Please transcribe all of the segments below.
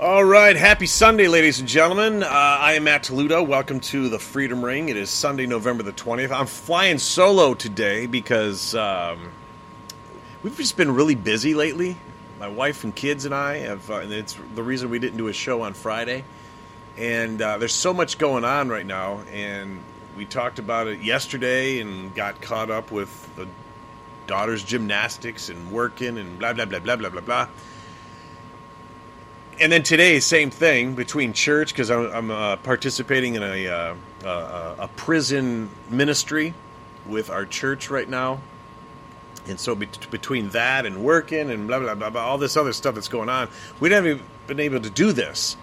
All right, happy Sunday, ladies and gentlemen. Uh, I am Matt Toludo. Welcome to the Freedom Ring. It is Sunday, November the 20th. I'm flying solo today because um, we've just been really busy lately. My wife and kids and I have, uh, and it's the reason we didn't do a show on Friday. And uh, there's so much going on right now, and we talked about it yesterday and got caught up with the daughter's gymnastics and working and blah, blah, blah, blah, blah, blah, blah and then today, same thing between church because I'm, I'm uh, participating in a, uh, uh, a prison ministry with our church right now, and so be- between that and working and blah blah blah blah, all this other stuff that's going on, we haven't even been able to do this.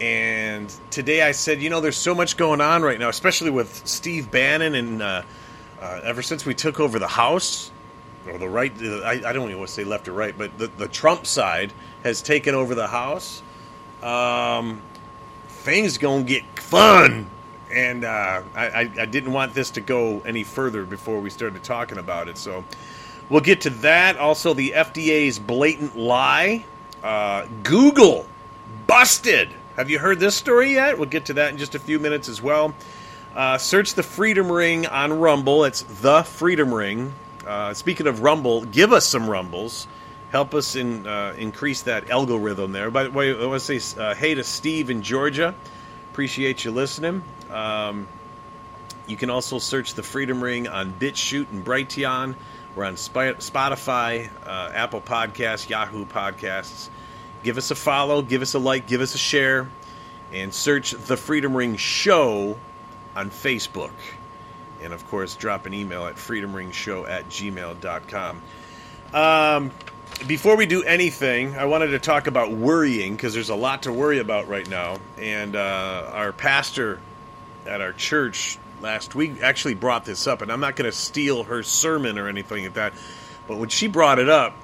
And today I said, you know, there's so much going on right now, especially with Steve Bannon, and uh, uh, ever since we took over the House, or the right, I, I don't even want to say left or right, but the, the Trump side has taken over the House. Um, things gonna get fun, and uh, I, I didn't want this to go any further before we started talking about it. So we'll get to that. Also, the FDA's blatant lie. Uh, Google busted. Have you heard this story yet? We'll get to that in just a few minutes as well. Uh, search the Freedom Ring on Rumble. It's the Freedom Ring. Uh, speaking of Rumble, give us some Rumbles help us in uh, increase that algorithm there. By the way, I want to say uh, hey to Steve in Georgia. Appreciate you listening. Um, you can also search the Freedom Ring on BitChute and Brighteon. We're on Spotify, uh, Apple Podcasts, Yahoo Podcasts. Give us a follow, give us a like, give us a share, and search the Freedom Ring Show on Facebook. And of course, drop an email at freedomringshow at gmail.com. Um, before we do anything, I wanted to talk about worrying because there's a lot to worry about right now. And uh, our pastor at our church last week actually brought this up, and I'm not going to steal her sermon or anything like that. But when she brought it up,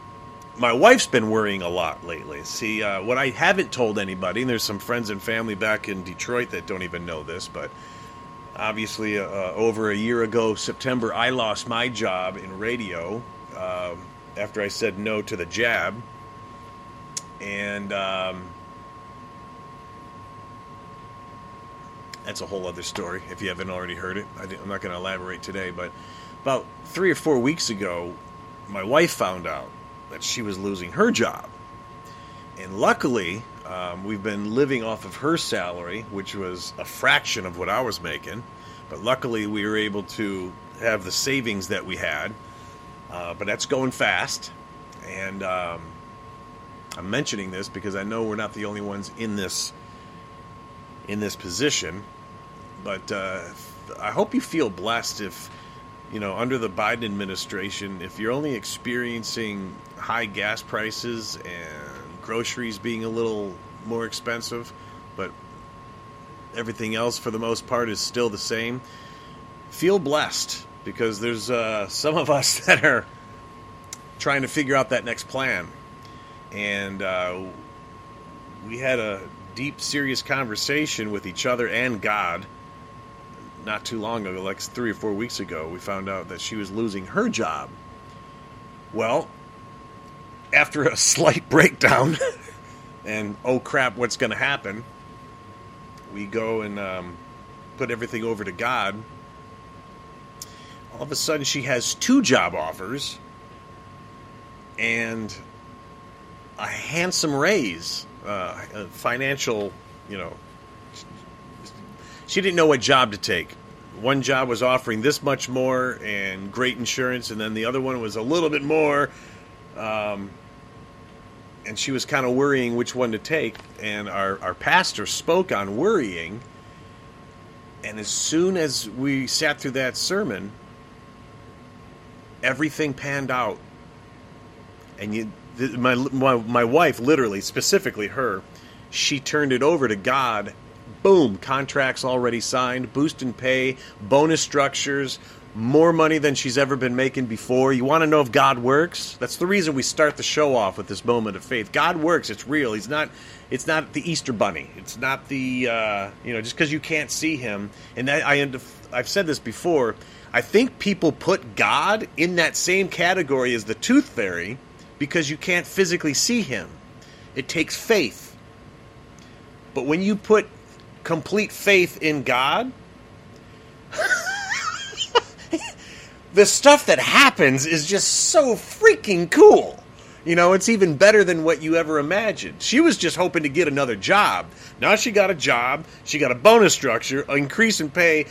my wife's been worrying a lot lately. See, uh, what I haven't told anybody, and there's some friends and family back in Detroit that don't even know this, but obviously, uh, over a year ago, September, I lost my job in radio. Um, after I said no to the jab. And um, that's a whole other story if you haven't already heard it. I am not going to elaborate today, but about three or four weeks ago, my wife found out that she was losing her job. And luckily, um, we've been living off of her salary, which was a fraction of what I was making. But luckily, we were able to have the savings that we had uh, but that's going fast. And um, I'm mentioning this because I know we're not the only ones in this in this position. But uh, I hope you feel blessed if you know under the Biden administration, if you're only experiencing high gas prices and groceries being a little more expensive, but everything else for the most part is still the same. Feel blessed because there's uh, some of us that are trying to figure out that next plan. And uh, we had a deep, serious conversation with each other and God not too long ago, like three or four weeks ago. We found out that she was losing her job. Well, after a slight breakdown, and oh crap, what's going to happen? We go and um, put everything over to God all of a sudden she has two job offers and a handsome raise, uh, a financial, you know. She didn't know what job to take. One job was offering this much more and great insurance, and then the other one was a little bit more. Um, and she was kind of worrying which one to take. And our, our pastor spoke on worrying. And as soon as we sat through that sermon, everything panned out, and you, my, my my wife, literally, specifically her, she turned it over to God. Boom, contracts already signed, boost in pay, bonus structures, more money than she's ever been making before. You want to know if God works? That's the reason we start the show off with this moment of faith. God works. It's real. He's not. It's not the Easter Bunny. It's not the uh, you know just because you can't see him. And I I've said this before. I think people put God in that same category as the tooth fairy because you can't physically see him. It takes faith. But when you put complete faith in God, the stuff that happens is just so freaking cool. You know, it's even better than what you ever imagined. She was just hoping to get another job. Now she got a job, she got a bonus structure, increase in pay,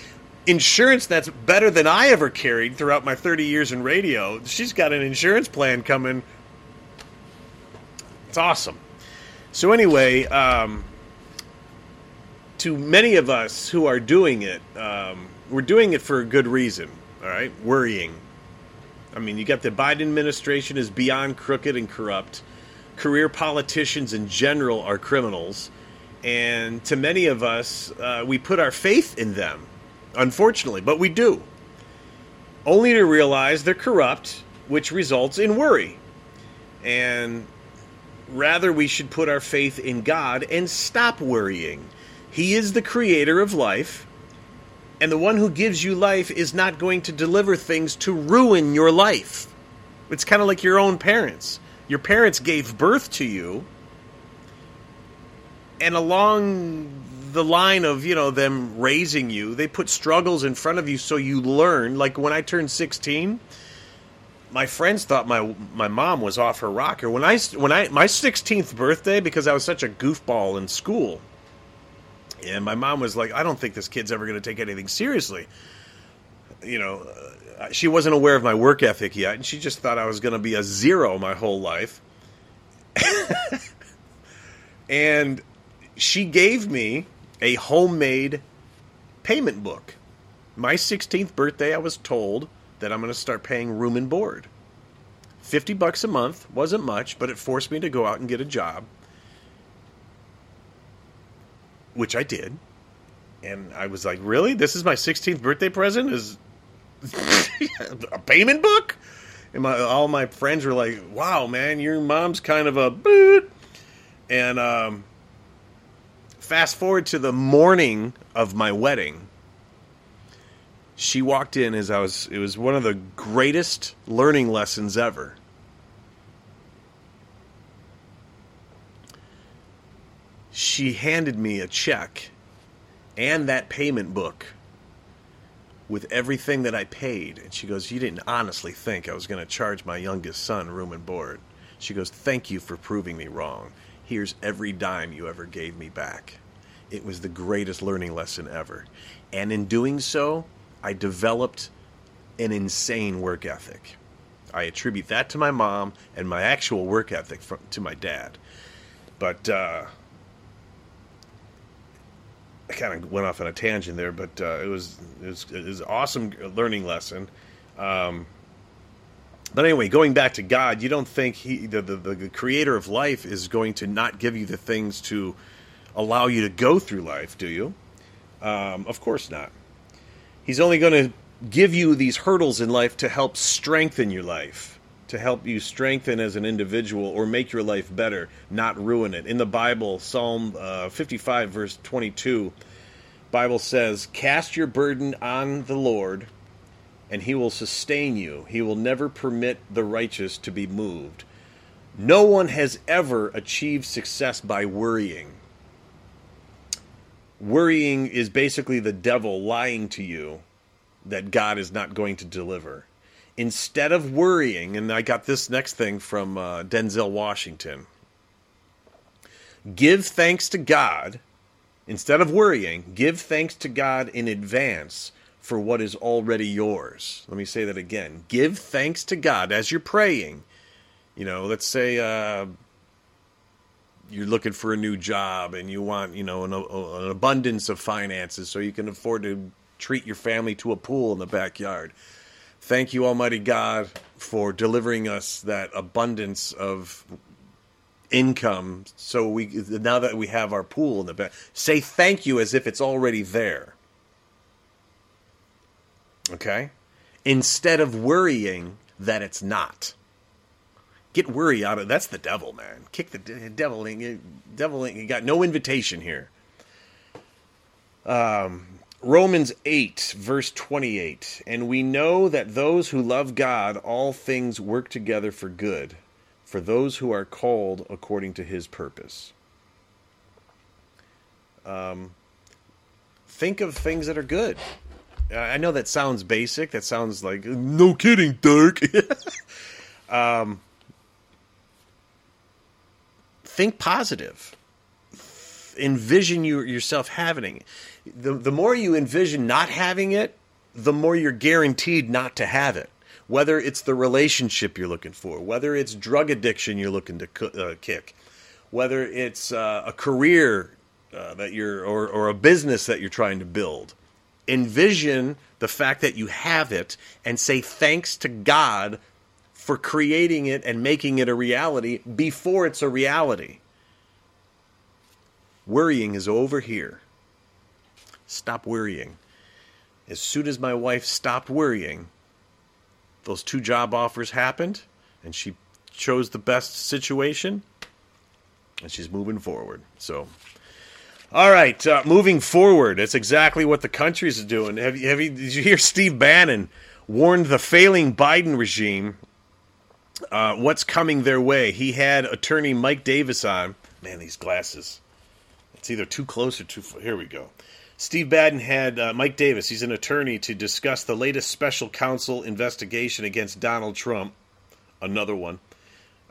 insurance that's better than I ever carried throughout my 30 years in radio. She's got an insurance plan coming. It's awesome. So, anyway, um, to many of us who are doing it, um, we're doing it for a good reason, all right? Worrying. I mean, you got the Biden administration is beyond crooked and corrupt. Career politicians in general are criminals. And to many of us, uh, we put our faith in them, unfortunately, but we do. Only to realize they're corrupt, which results in worry. And rather, we should put our faith in God and stop worrying. He is the creator of life, and the one who gives you life is not going to deliver things to ruin your life. It's kind of like your own parents. Your parents gave birth to you, and along the line of, you know, them raising you, they put struggles in front of you so you learn. Like when I turned 16, my friends thought my my mom was off her rocker. When I when I my 16th birthday because I was such a goofball in school and my mom was like, I don't think this kid's ever going to take anything seriously. You know, uh, she wasn't aware of my work ethic yet, and she just thought I was going to be a zero my whole life. and she gave me a homemade payment book. My 16th birthday, I was told that I'm going to start paying room and board. 50 bucks a month wasn't much, but it forced me to go out and get a job which I did. And I was like, "Really? This is my 16th birthday present? Is a payment book?" And my all my friends were like, "Wow, man, your mom's kind of a boot." And um, fast forward to the morning of my wedding. She walked in as I was. It was one of the greatest learning lessons ever. She handed me a check and that payment book with everything that I paid. And she goes, You didn't honestly think I was going to charge my youngest son room and board. She goes, Thank you for proving me wrong. Here's every dime you ever gave me back. It was the greatest learning lesson ever. And in doing so, I developed an insane work ethic. I attribute that to my mom and my actual work ethic from, to my dad. But uh, I kind of went off on a tangent there, but uh, it was it was, it was an awesome learning lesson. Um, but anyway, going back to God, you don't think he, the, the, the creator of life, is going to not give you the things to allow you to go through life, do you? Um, of course not. He's only going to give you these hurdles in life to help strengthen your life to help you strengthen as an individual or make your life better, not ruin it. In the Bible, Psalm uh, 55, verse 22, Bible says, Cast your burden on the Lord, and he will sustain you. He will never permit the righteous to be moved. No one has ever achieved success by worrying. Worrying is basically the devil lying to you that God is not going to deliver instead of worrying, and I got this next thing from uh, Denzel Washington give thanks to God, instead of worrying, give thanks to God in advance for what is already yours. Let me say that again. Give thanks to God as you're praying. You know, let's say uh, you're looking for a new job and you want, you know, an, an abundance of finances so you can afford to treat your family to a pool in the backyard Thank you, Almighty God, for delivering us that abundance of income. So we now that we have our pool in the back, say thank you as if it's already there. Okay, instead of worrying that it's not. Get worry out of that's the devil, man. Kick the devil. In. Devil, you got no invitation here. Um, Romans 8, verse 28. And we know that those who love God, all things work together for good, for those who are called according to his purpose. Um, think of things that are good. I know that sounds basic. That sounds like no kidding, Dirk. um, think positive. Envision you, yourself having it. The, the more you envision not having it, the more you're guaranteed not to have it. Whether it's the relationship you're looking for, whether it's drug addiction you're looking to uh, kick, whether it's uh, a career uh, that you're or, or a business that you're trying to build, envision the fact that you have it and say thanks to God for creating it and making it a reality before it's a reality. Worrying is over here. Stop worrying. As soon as my wife stopped worrying, those two job offers happened and she chose the best situation and she's moving forward. So, all right, uh, moving forward. That's exactly what the country's doing. Have you, have you, did you hear Steve Bannon warned the failing Biden regime uh, what's coming their way? He had attorney Mike Davis on. Man, these glasses. It's either too close or too far. Here we go. Steve Bannon had uh, Mike Davis, he's an attorney, to discuss the latest special counsel investigation against Donald Trump. Another one.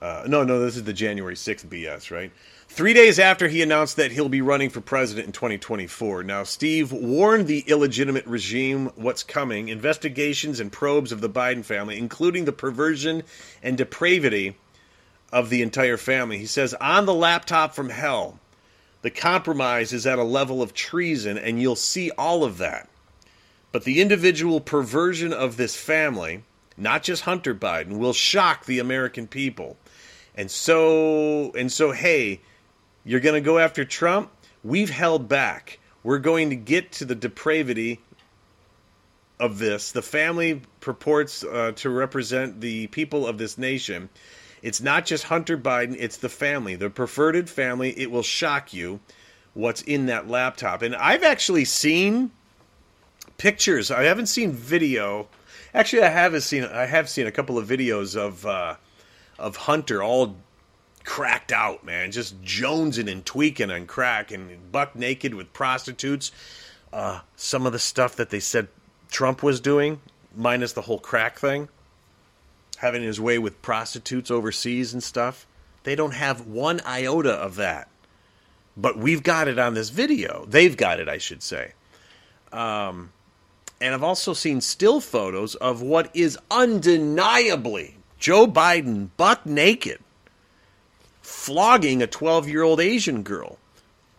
Uh, no, no, this is the January 6th BS, right? Three days after he announced that he'll be running for president in 2024. Now, Steve warned the illegitimate regime what's coming investigations and probes of the Biden family, including the perversion and depravity of the entire family. He says, On the laptop from hell, the compromise is at a level of treason, and you'll see all of that. But the individual perversion of this family, not just Hunter Biden, will shock the American people. And so, and so, hey, you're going to go after Trump? We've held back. We're going to get to the depravity of this. The family purports uh, to represent the people of this nation. It's not just Hunter Biden, it's the family, the preferred family. It will shock you what's in that laptop. And I've actually seen pictures. I haven't seen video. Actually, I have seen I have seen a couple of videos of uh, of Hunter all cracked out, man, just jonesing and tweaking and crack and buck naked with prostitutes. Uh, some of the stuff that they said Trump was doing, minus the whole crack thing having his way with prostitutes overseas and stuff. They don't have one iota of that. But we've got it on this video. They've got it, I should say. Um, and I've also seen still photos of what is undeniably Joe Biden buck naked flogging a 12 year old Asian girl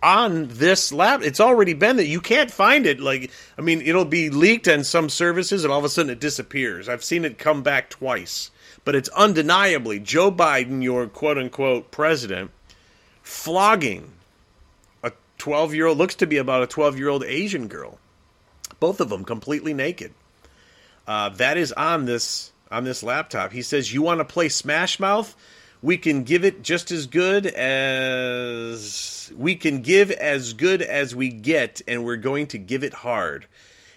on this lab. It's already been that you can't find it. Like, I mean, it'll be leaked on some services and all of a sudden it disappears. I've seen it come back twice. But it's undeniably Joe Biden, your quote unquote president, flogging a 12 year old, looks to be about a 12 year old Asian girl. Both of them completely naked. Uh, that is on this on this laptop. He says, "You want to play Smash Mouth? We can give it just as good as we can give as good as we get, and we're going to give it hard.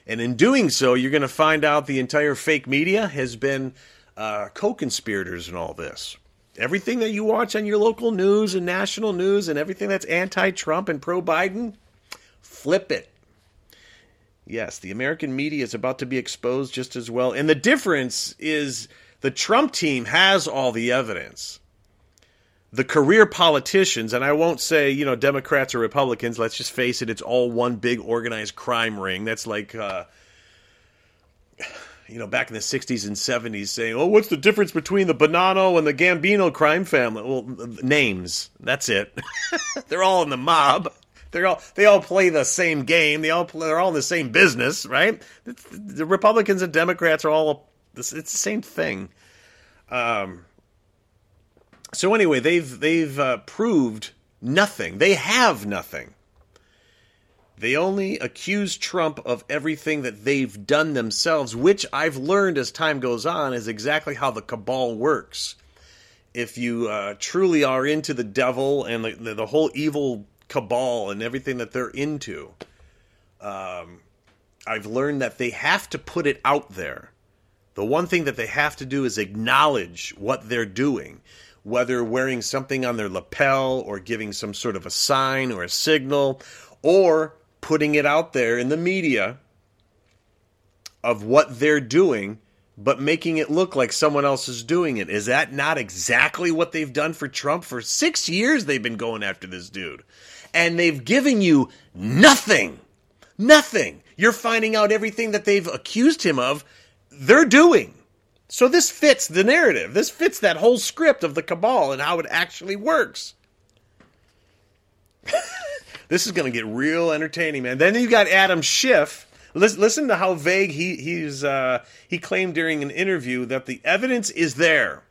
And in doing so, you're going to find out the entire fake media has been uh, co conspirators in all this. Everything that you watch on your local news and national news and everything that's anti Trump and pro Biden, flip it. Yes, the American media is about to be exposed just as well. And the difference is the Trump team has all the evidence the career politicians, and I won't say, you know, Democrats or Republicans, let's just face it, it's all one big organized crime ring. That's like, uh, you know, back in the 60s and 70s saying, oh, what's the difference between the Bonanno and the Gambino crime family? Well, names. That's it. they're all in the mob. They're all they all play the same game. They all play, they're all in the same business, right? The Republicans and Democrats are all it's the same thing. Um, so anyway, they've they've uh, proved nothing. They have nothing. They only accuse Trump of everything that they've done themselves, which I've learned as time goes on is exactly how the cabal works. If you uh, truly are into the devil and the, the, whole evil cabal and everything that they're into, um, I've learned that they have to put it out there. The one thing that they have to do is acknowledge what they're doing whether wearing something on their lapel or giving some sort of a sign or a signal or putting it out there in the media of what they're doing, but making it look like someone else is doing it. Is that not exactly what they've done for Trump? For six years, they've been going after this dude. And they've given you nothing. Nothing. You're finding out everything that they've accused him of, they're doing. So this fits the narrative. This fits that whole script of the cabal and how it actually works. this is going to get real entertaining, man. Then you got Adam Schiff. Listen, listen to how vague he he's uh, he claimed during an interview that the evidence is there.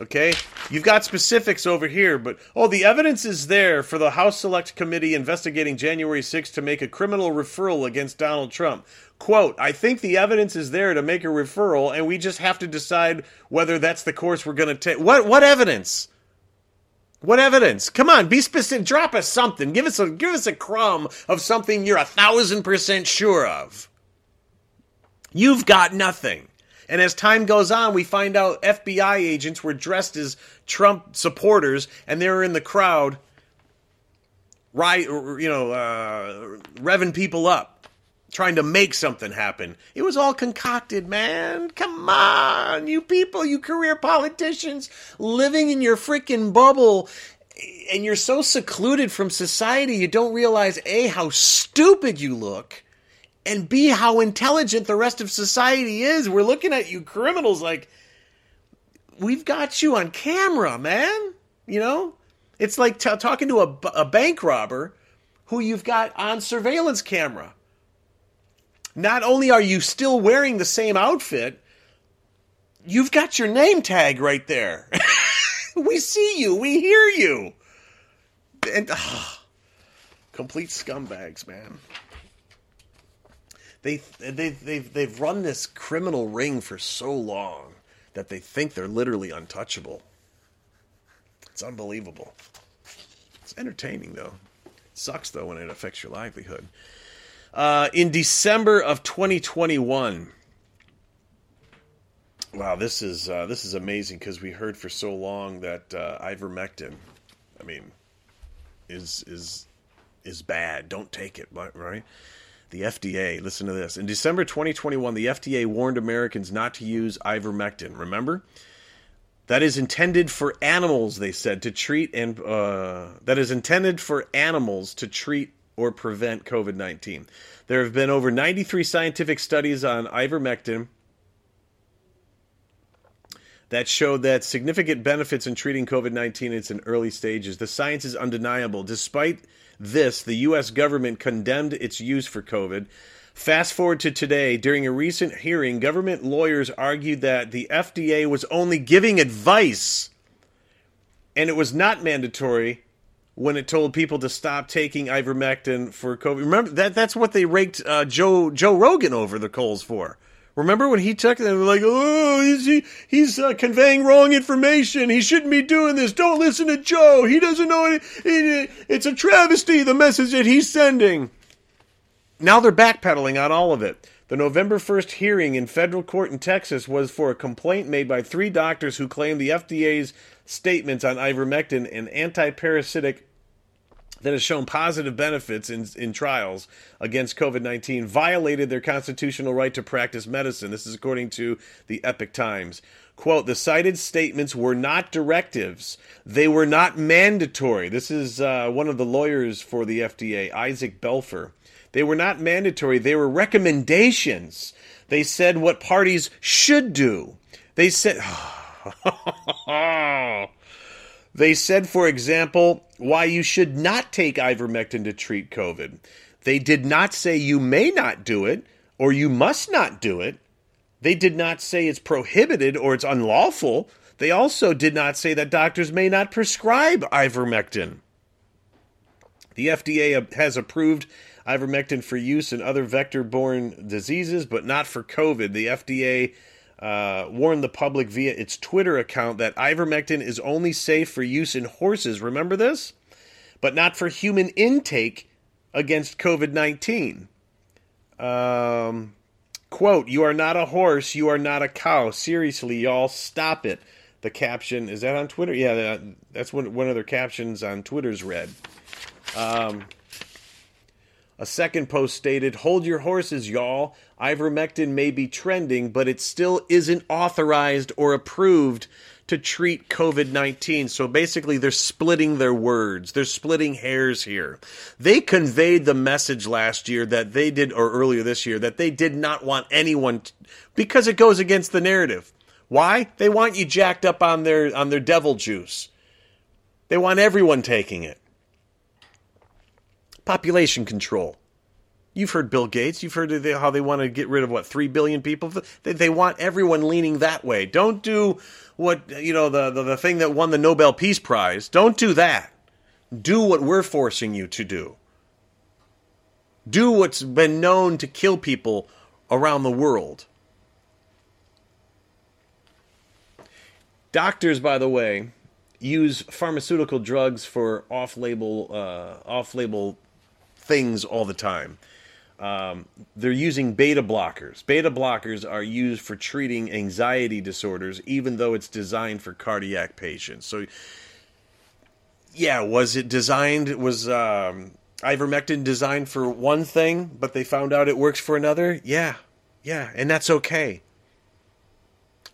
Okay, you've got specifics over here, but oh, the evidence is there for the House Select Committee investigating January 6th to make a criminal referral against Donald Trump. Quote, I think the evidence is there to make a referral, and we just have to decide whether that's the course we're going to take. What what evidence? What evidence? Come on, be specific. Drop us something. Give us a give us a crumb of something you're a thousand percent sure of. You've got nothing. And as time goes on, we find out FBI agents were dressed as Trump supporters, and they were in the crowd, right? You know, uh, revving people up, trying to make something happen. It was all concocted, man. Come on, you people, you career politicians, living in your freaking bubble. And you're so secluded from society, you don't realize A, how stupid you look, and B, how intelligent the rest of society is. We're looking at you criminals like, we've got you on camera, man. You know? It's like t- talking to a, a bank robber who you've got on surveillance camera. Not only are you still wearing the same outfit, you've got your name tag right there. we see you, we hear you. And oh, complete scumbags, man they they they've they've run this criminal ring for so long that they think they're literally untouchable. It's unbelievable. It's entertaining though. It sucks though when it affects your livelihood. Uh, in December of 2021. Wow, this is uh, this is amazing because we heard for so long that uh, ivermectin, I mean, is is is bad. Don't take it, right? The FDA, listen to this. In December 2021, the FDA warned Americans not to use ivermectin. Remember? That is intended for animals, they said, to treat and uh, that is intended for animals to treat or prevent COVID 19. There have been over 93 scientific studies on ivermectin that showed that significant benefits in treating COVID 19 in its early stages. The science is undeniable. Despite this, the U.S. government condemned its use for COVID. Fast forward to today, during a recent hearing, government lawyers argued that the FDA was only giving advice and it was not mandatory when it told people to stop taking ivermectin for COVID. Remember that that's what they raked uh, Joe Joe Rogan over the coals for. Remember when he took it? They were like, "Oh, he's he, he's uh, conveying wrong information. He shouldn't be doing this. Don't listen to Joe. He doesn't know it, it, It's a travesty the message that he's sending." Now they're backpedaling on all of it. The November 1st hearing in federal court in Texas was for a complaint made by three doctors who claimed the FDA's statements on ivermectin, an antiparasitic that has shown positive benefits in, in trials against COVID 19 violated their constitutional right to practice medicine. This is according to the Epoch Times. Quote, the cited statements were not directives. They were not mandatory. This is uh, one of the lawyers for the FDA, Isaac Belfer. They were not mandatory. They were recommendations. They said what parties should do. They said, They said, for example, why you should not take ivermectin to treat COVID. They did not say you may not do it or you must not do it. They did not say it's prohibited or it's unlawful. They also did not say that doctors may not prescribe ivermectin. The FDA has approved ivermectin for use in other vector borne diseases, but not for COVID. The FDA uh, warned the public via its Twitter account that ivermectin is only safe for use in horses. Remember this? But not for human intake against COVID 19. Um, quote, You are not a horse, you are not a cow. Seriously, y'all, stop it. The caption is that on Twitter? Yeah, that, that's one, one of their captions on Twitter's read. Um, A second post stated, Hold your horses, y'all. Ivermectin may be trending, but it still isn't authorized or approved to treat COVID 19. So basically, they're splitting their words. They're splitting hairs here. They conveyed the message last year that they did, or earlier this year, that they did not want anyone, because it goes against the narrative. Why? They want you jacked up on their on their devil juice. They want everyone taking it. Population control. You've heard Bill Gates. You've heard how they want to get rid of what three billion people. They, they want everyone leaning that way. Don't do what you know the, the the thing that won the Nobel Peace Prize. Don't do that. Do what we're forcing you to do. Do what's been known to kill people around the world. Doctors, by the way, use pharmaceutical drugs for off-label uh, off-label things all the time. Um, they're using beta blockers. Beta blockers are used for treating anxiety disorders, even though it's designed for cardiac patients. So, yeah, was it designed? Was um, ivermectin designed for one thing, but they found out it works for another? Yeah, yeah, and that's okay.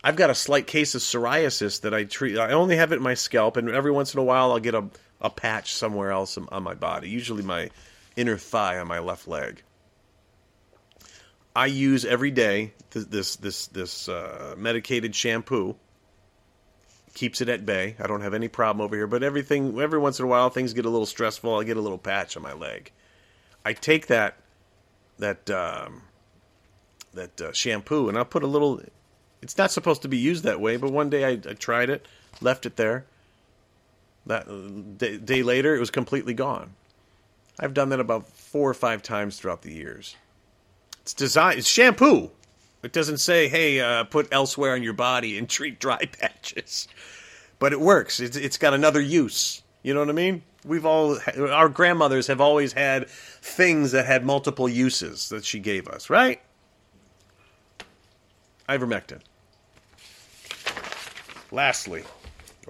I've got a slight case of psoriasis that I treat. I only have it in my scalp, and every once in a while I'll get a, a patch somewhere else on my body, usually my inner thigh on my left leg. I use every day this this this, this uh, medicated shampoo. Keeps it at bay. I don't have any problem over here. But everything, every once in a while, things get a little stressful. I get a little patch on my leg. I take that that um, that uh, shampoo and I'll put a little. It's not supposed to be used that way, but one day I, I tried it, left it there. That day, day later, it was completely gone. I've done that about four or five times throughout the years. It's designed. It's shampoo. It doesn't say, "Hey, uh, put elsewhere on your body and treat dry patches," but it works. It's, it's got another use. You know what I mean? We've all our grandmothers have always had things that had multiple uses that she gave us, right? Ivermectin. Lastly,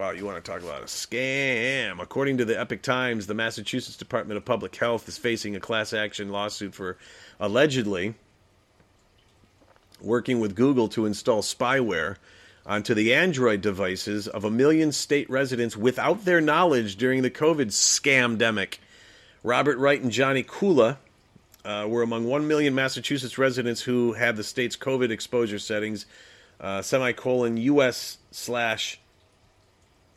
wow, you want to talk about a scam? According to the Epoch Times, the Massachusetts Department of Public Health is facing a class action lawsuit for allegedly working with Google to install spyware onto the Android devices of a million state residents without their knowledge during the COVID scamdemic. Robert Wright and Johnny Kula uh, were among 1 million Massachusetts residents who had the state's COVID exposure settings, uh, semicolon US slash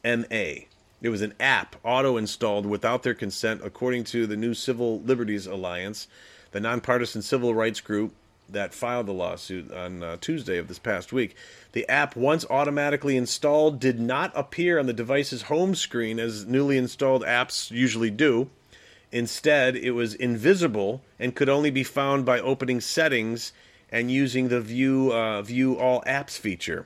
MA. It was an app auto installed without their consent, according to the new Civil Liberties Alliance the nonpartisan civil rights group that filed the lawsuit on uh, Tuesday of this past week. The app, once automatically installed, did not appear on the device's home screen as newly installed apps usually do. Instead, it was invisible and could only be found by opening settings and using the view uh, view all apps feature.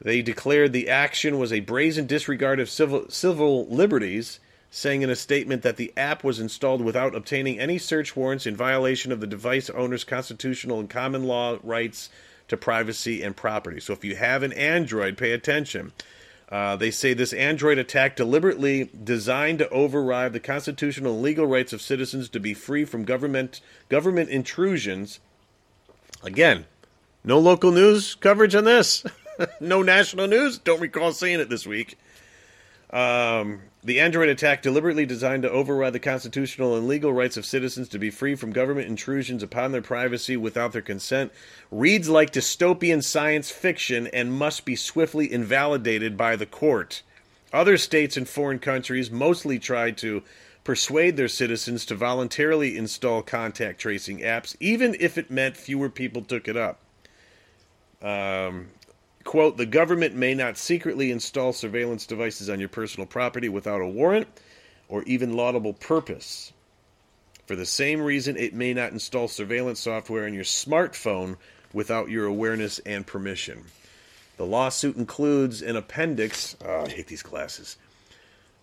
They declared the action was a brazen disregard of civil civil liberties saying in a statement that the app was installed without obtaining any search warrants in violation of the device owner's constitutional and common law rights to privacy and property. So if you have an Android, pay attention. Uh, they say this Android attack deliberately designed to override the constitutional and legal rights of citizens to be free from government government intrusions. Again, no local news coverage on this. no national news. Don't recall seeing it this week. Um, the Android attack deliberately designed to override the constitutional and legal rights of citizens to be free from government intrusions upon their privacy without their consent reads like dystopian science fiction and must be swiftly invalidated by the court. Other states and foreign countries mostly tried to persuade their citizens to voluntarily install contact tracing apps, even if it meant fewer people took it up. Um, Quote, the government may not secretly install surveillance devices on your personal property without a warrant or even laudable purpose. For the same reason, it may not install surveillance software on your smartphone without your awareness and permission. The lawsuit includes an appendix. Oh, I hate these glasses.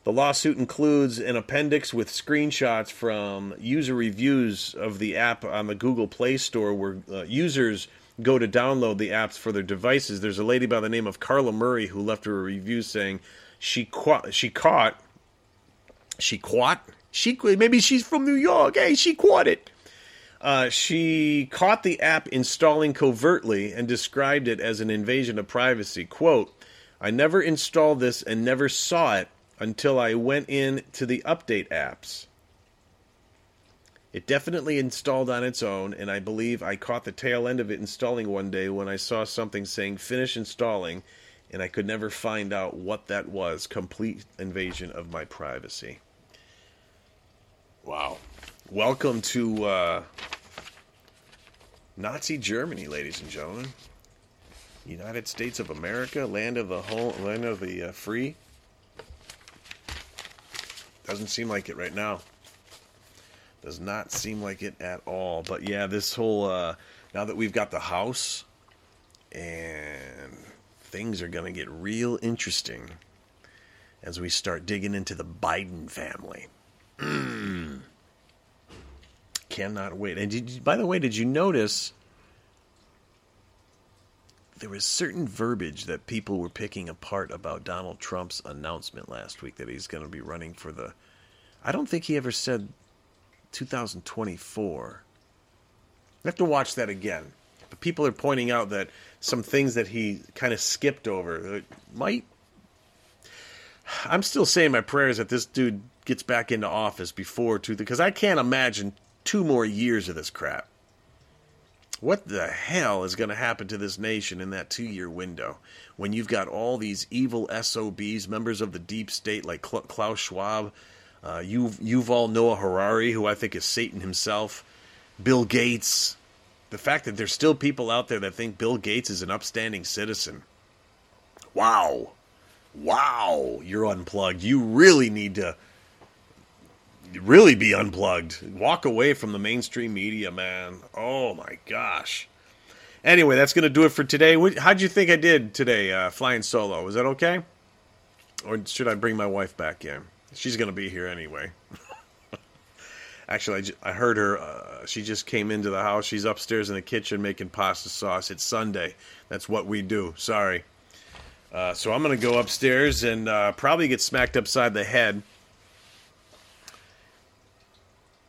The lawsuit includes an appendix with screenshots from user reviews of the app on the Google Play Store where uh, users go to download the apps for their devices, there's a lady by the name of Carla Murray who left her a review saying she caught, she caught, she caught, She maybe she's from New York. Hey, she caught it. Uh, she caught the app installing covertly and described it as an invasion of privacy. Quote, I never installed this and never saw it until I went in to the update apps. It definitely installed on its own, and I believe I caught the tail end of it installing one day when I saw something saying finish installing, and I could never find out what that was. Complete invasion of my privacy. Wow. Welcome to uh, Nazi Germany, ladies and gentlemen. United States of America, land of the whole, land of the uh, free. Doesn't seem like it right now. Does not seem like it at all. But yeah, this whole uh, now that we've got the house and things are going to get real interesting as we start digging into the Biden family. Mm. Cannot wait. And you, by the way, did you notice there was certain verbiage that people were picking apart about Donald Trump's announcement last week that he's going to be running for the I don't think he ever said 2024. I have to watch that again. But people are pointing out that some things that he kind of skipped over might. I'm still saying my prayers that this dude gets back into office before two, because I can't imagine two more years of this crap. What the hell is going to happen to this nation in that two year window when you've got all these evil SOBs, members of the deep state like Klaus Schwab, uh, you Yuval Noah Harari, who I think is Satan himself, Bill Gates. The fact that there's still people out there that think Bill Gates is an upstanding citizen. Wow. Wow, you're unplugged. You really need to really be unplugged. Walk away from the mainstream media, man. Oh my gosh. Anyway, that's going to do it for today. How'd you think I did today, uh, flying solo? Was that okay? Or should I bring my wife back in? She's going to be here anyway. Actually, I, I, heard her. Uh, she just came into the house. She's upstairs in the kitchen making pasta sauce. It's Sunday. That's what we do. Sorry. Uh, so I'm going to go upstairs and uh, probably get smacked upside the head.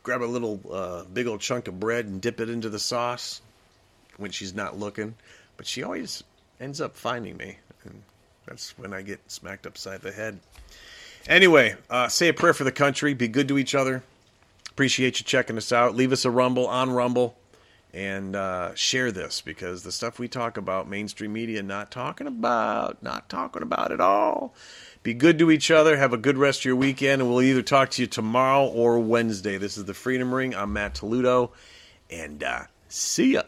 Grab a little uh, big old chunk of bread and dip it into the sauce when she's not looking. But she always ends up finding me. And that's when I get smacked upside the head. Anyway, uh, say a prayer for the country. Be good to each other. Appreciate you checking us out. Leave us a rumble on Rumble and uh, share this because the stuff we talk about, mainstream media not talking about, not talking about at all. Be good to each other. Have a good rest of your weekend, and we'll either talk to you tomorrow or Wednesday. This is the Freedom Ring. I'm Matt Toludo, and uh, see ya.